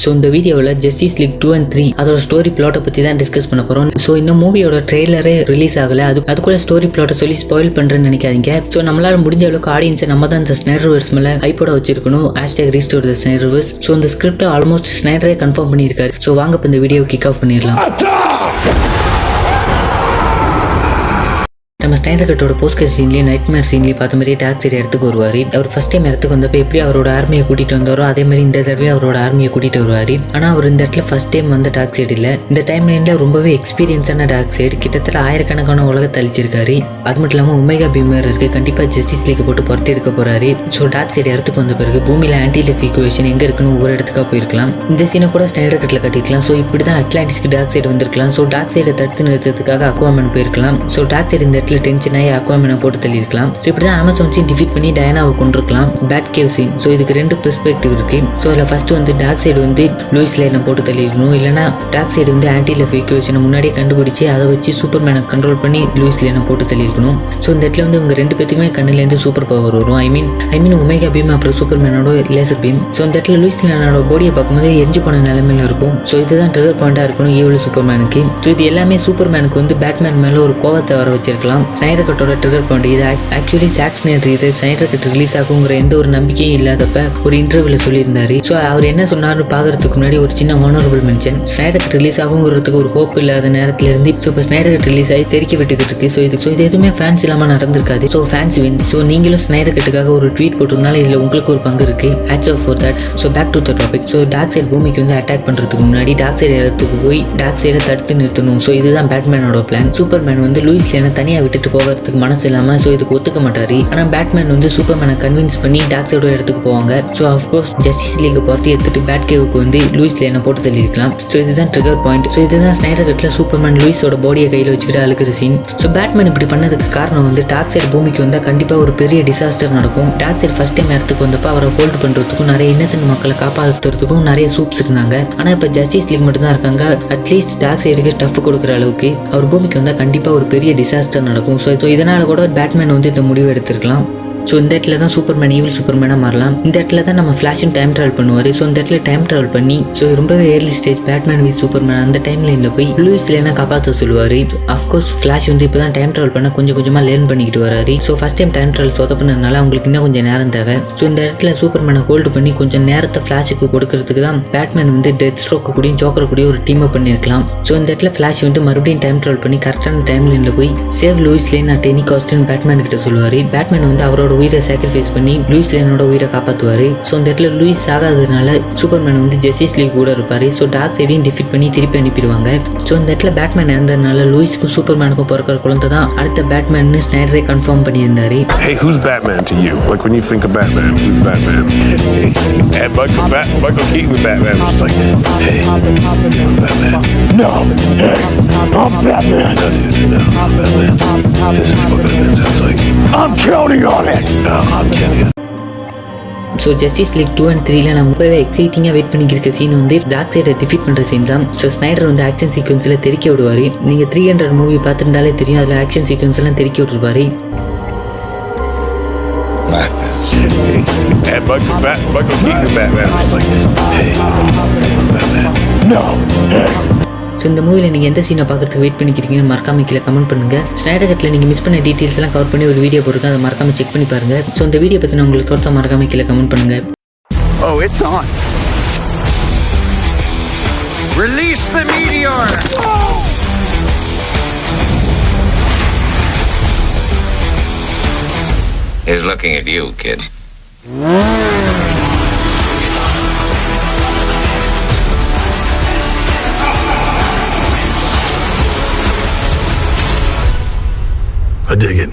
So இந்த வீடியோவில் Justice League two and three அதோட ஸ்டோரி பிளாட்டை பற்றி தான் டிஸ்கஸ் பண்ண போகிறோம் ஸோ இந்த மூவியோட ட்ரெய்லரே ரிலீஸ் ஆகலை. அது அதுக்குள்ள ஸ்டோரி பிளாட்டை சொல்லி ஸ்பாயில் பண்ணுறேன்னு நினைக்காதீங்க. ஸோ நம்மளால முடிஞ்ச அளவுக்கு ஆடியன்ஸை நம்ம தான் இந்த ஸ்னைடர் மேலே ஐப்போட வச்சிருக்கணும். Hashtag restore the Snyder so இந்த ஸ்கிரிப்டை ஆல்மோஸ்ட் ஸ்னேடரே கன்ஃபார்ம் பண்ணியிருக்காரு. ஸோ வாங்க இப்போ இந்த வீடியோ கிக் ஆஃப் பண்ணிடலாம். நம்ம ஸ்டாண்டர் கட்டோட போஸ்கர் சீன்லேயே நைட் மேர் சீன்லேயே பார்த்த மாதிரி டாக் சைடு இடத்துக்கு வருவார் அவர் ஃபர்ஸ்ட் டைம் இடத்துக்கு வந்தப்போ எப்படி அவரோட ஆர்மியை கூட்டிகிட்டு வந்தாரோ அதே மாதிரி இந்த தடவை அவரோட ஆர்மியை கூட்டிகிட்டு வருவார். ஆனால் அவர் இந்த இடத்துல ஃபர்ஸ்ட் டைம் வந்த டாக் சைடு இல்லை. இந்த டைம் லைனில் ரொம்பவே எக்ஸ்பீரியன்ஸான டாக் சைடு கிட்டத்தட்ட ஆயிரக்கணக்கான உலகத்தை அழிச்சிருக்காரு. அது மட்டும் இல்லாமல் உமேகா பீமர் இருக்கு. கண்டிப்பாக ஜஸ்டிஸ் லீக் போட்டு புரட்டி எடுக்க போகிறாரு ஸோ டாக் சைடு இடத்துக்கு வந்த பிறகு பூமியில் ஆன்டி ஈக்குவேஷன் எங்கே இருக்குன்னு ஒவ்வொரு இடத்துக்காக போயிருக்கலாம். இந்த சீனை கூட ஸ்னைடர் கட்டில் கட்டிருக்கலாம் ஸோ இப்படி தான் அட்லாண்டிஸ்க்கு டாக் சைடு வந்திருக்கலாம். ஸோ டாக் சைடை தடுத்து நிறுத்துறதுக்காக அக்வாமன் போயிருக்கலாம். ஸோ டாக் சைடு இந்த இடத்துல டென்ஷன் ஆகி அக்வாமனை போட்டு தள்ளியிருக்கலாம். ஸோ இப்படி தான் அமேசான் சீன் டிஃபீட் பண்ணி டயனாவை கொண்டிருக்கலாம் பேட் கேவ் சீன் ஸோ இதுக்கு ரெண்டு பெர்ஸ்பெக்டிவ் இருக்கு. ஸோ அதில் ஃபர்ஸ்ட் வந்து டாக் சைடு வந்து லூயிஸ் லைனை போட்டு தள்ளியிருக்கணும். இல்லைனா டாக் சைடு வந்து ஆன்டி லெஃப் ஈக்குவேஷனை முன்னாடியே கண்டுபிடிச்சி அதை வச்சு சூப்பர் மேனை கண்ட்ரோல் பண்ணி லூயிஸ் லைனை போட்டு தள்ளியிருக்கணும். ஸோ இந்த இடத்துல வந்து இவங்க ரெண்டு பேத்துக்குமே கண்ணுலேருந்து சூப்பர் பவர் வரும். I mean I mean omega beam அப்புறம் சூப்பர் மேனோட லேசர் பீம் ஸோ இந்த இடத்துல லூயிஸ் லைனோட பாடியை பார்க்கும்போது எரிஞ்சு போன நிலைமையில இருக்கும். ஸோ இதுதான் ட்ரிகர் பாயிண்டாக இருக்கணும் ஈவல் சூப்பர் மேனுக்கு ஸோ இது எல்லாமே சூப்பர் மேனுக்கு வந்து பேட்மேன் மேலே ஒரு கோவத்தை வர வச்சிருக்கலாம். ஸ்னைடர் கட்டோட ட்ரிகர் பாயிண்ட் இது ஆக்சுவலி சாக்ஸ் நேற்று இது ஸ்னைடர் கட் ரிலீஸ் ஆகுங்கிற எந்த ஒரு நம்பிக்கையும் இல்லாதப்ப ஒரு இன்டர்வியூல சொல்லியிருந்தாரு. ஸோ அவர் என்ன சொன்னார்னு பார்க்கறதுக்கு முன்னாடி ஒரு சின்ன honourable mention Snyder cut release ஆகுங்கிறதுக்கு ஒரு ஹோப் இல்லாத நேரத்துல இருந்து ஸோ இப்போ ஸ்னைடர் கட் ரிலீஸ் ஆகி தெரிக்க விட்டுக்கிட்டு இருக்கு. ஸோ இது ஸோ இது எதுவுமே ஃபேன்ஸ் இல்லாமல் நடந்திருக்காது. ஸோ ஃபேன்ஸ் வின் ஸோ நீங்களும் ஸ்னைடர் கட்டுக்காக ஒரு ட்வீட் போட்டிருந்தாலும் இதில் உங்களுக்கு ஒரு பங்கு இருக்கு. Hats off for that so back to the topic so dark side பூமிக்கு வந்து அட்டாக் பண்ணுறதுக்கு முன்னாடி டாக் சைடு இடத்துக்கு போய் டாக் சைடை தடுத்து நிறுத்தணும். ஸோ இதுதான் பேட்மேனோட பிளான் சூப்பர்மேன் வந்து லூயிஸ் தனியாக விட்டுட்டு போகிறதுக்கு மனசு இல்லாமல் ஸோ இதுக்கு ஒத்துக்க மாட்டாரு. ஆனால் பேட்மேன் வந்து சூப்பர்மேனை கன்வின்ஸ் பண்ணி டாக் சைடோட இடத்துக்கு போவாங்க. So of course justice league party எடுத்துட்டு பேட் கேவுக்கு வந்து லூயிஸ் லேனை போட்டு தள்ளியிருக்கலாம். ஸோ இதுதான் ட்ரிகர் பாயிண்ட் ஸோ இதுதான் ஸ்னைடர் கட்டில் சூப்பர்மேன் லூயிஸோட பாடியை கையில் வச்சுக்கிட்டு அழுக்கிற சீன் ஸோ பேட்மேன் இப்படி பண்ணதுக்கு காரணம் வந்து டாக் சைடு பூமிக்கு வந்தால் கண்டிப்பாக ஒரு பெரிய டிசாஸ்டர் நடக்கும். டாக் சைடு ஃபர்ஸ்ட் டைம் இடத்துக்கு வந்தப்போ அவரை ஹோல்டு பண்ணுறதுக்கும் நிறைய இன்னசென்ட் மக்களை காப்பாற்றுறதுக்கும் நிறைய சூப்ஸ் இருந்தாங்க. ஆனால் இப்போ ஜஸ்டிஸ் லீக் மட்டும் தான் இருக்காங்க அட்லீஸ்ட் டாக் சைடுக்கு டஃப் கொடுக்குற அளவுக்கு அவர் பூமிக்கு வந்தால் கண்டிப்பாக ஒரு பெரிய டிசாஸ்டர் நடக்கும். ஸோ ஸோ இதனால் கூட பேட்மேன் வந்து இந்த முடிவு எடுத்திருக்கலாம். ஸோ இந்த இடத்துல தான் சூப்பர்மேன் ஈவில் சூப்பர்மேனாக மாறலாம். இந்த இடத்துல தான் நம்ம ஃப்ளாஷும் டைம் ட்ராவல் பண்ணுவார். ஸோ இந்த இடத்துல டைம் ட்ராவல் பண்ணி ஸோ ரொம்பவே early stage Batman with Superman அந்த டைம் லைனில் போய் லூயிஸ் லேனா காப்பாற்ற சொல்லுவார். அஃப்கோர்ஸ் ஃப்ளாஷ் வந்து இப்போ தான் டைம் ட்ராவல் பண்ண கொஞ்சம் கொஞ்சமாக லேர்ன் பண்ணிக்கிட்டு வராரு. So first time time travel சொதப்பினதுனால அவங்களுக்கு இன்னும் கொஞ்சம் நேரம் தேவை. ஸோ இந்த இடத்துல சூப்பர்மேனை ஹோல்டு பண்ணி கொஞ்சம் நேரத்தை ஃப்ளாஷுக்கு கொடுக்கறதுக்கு தான் பேட்மேன் வந்து டெத் ஸ்ட்ரோக்கு கூடயும் ஜோக்கர் கூடயும் ஒரு டீமை பண்ணியிருக்கலாம் ஸோ இந்த இடத்துல ஃப்ளாஷ் வந்து மறுபடியும் டைம் ட்ராவல் பண்ணி கரெக்டான டைம் லைனில் போய் save Lois Lane at any காஸ்ட்னு Batman கிட்ட சொல்லுவார். பேட்மேன் வந்து அவரோட உயிரை சாக்ரிஃபைஸ் பண்ணி லூயிஸ் லேனோட உயிரை காப்பாற்றுவார் ஸோ இந்த இடத்துல லூயிஸ் ஆகாததுனால சூப்பர்மேன் வந்து ஜஸ்டிஸ் லீக் கூட இருப்பார் ஸோ டார்க் சைடையும் டிஃபீட் பண்ணி திருப்பி அனுப்பிடுவாங்க ஸோ இந்த இடத்துல பேட்மேன் இறந்ததுனால லூயிஸ்க்கும் சூப்பர்மேனுக்கும் பிறக்கிற குழந்தை தான் அடுத்த பேட்மேன்னு ஸ்னைடரே கன்ஃபார்ம் பண்ணியிருந்தாரு Hey, who's Batman to you? Like when you think of Batman, who's Batman? and Michael, Bat- Michael Keaton was Batman. was like, hey, I'm Batman. No, hey, I'm Batman. No, dude, no, I'm Batman. This is what Batman sounds like. I'm counting on it. So justice league two and த்ரீல நான் ரொம்பவே எக்ஸைட்டிங்காக wait பண்ணிக்கிருக்க scene வந்து dark சைடை defeat பண்ணுற scene தான் so Snyder வந்து ஆக்ஷன் சீக்வன்ஸில் தெறிக்க விடுவார் நீங்கள் த்ரீ ஹண்ட்ரட் மூவி பார்த்துருந்தாலே தெரியும் அதில் ஆக்ஷன் சீக்வன்ஸ் எல்லாம் தெறிக்க விட்டுருப்பாரு And Bat- Batman. like, hey, Batman. No. So இந்த மூவியில் நீங்கள் எந்த சீனை பார்க்கறதுக்கு வெயிட் பண்ணிக்கிறீங்கன்னு மறக்காம கீழே கமெண்ட் பண்ணுங்கள் ஸ்னைடர் கட்டில் நீங்கள் மிஸ் பண்ண டீட்டெயில்ஸ் எல்லாம் கவர் பண்ணி ஒரு வீடியோ போட்டுருக்கேன் அதை மறக்காம செக் பண்ணி பாருங்கள் ஸோ இந்த வீடியோ பற்றி நான் உங்களுக்கு தோற்ற மறக்காம கீழே கமெண்ட் பண்ணுங்கள் Oh, it's on. Release the meteor! He's looking at you, kid. I dig it.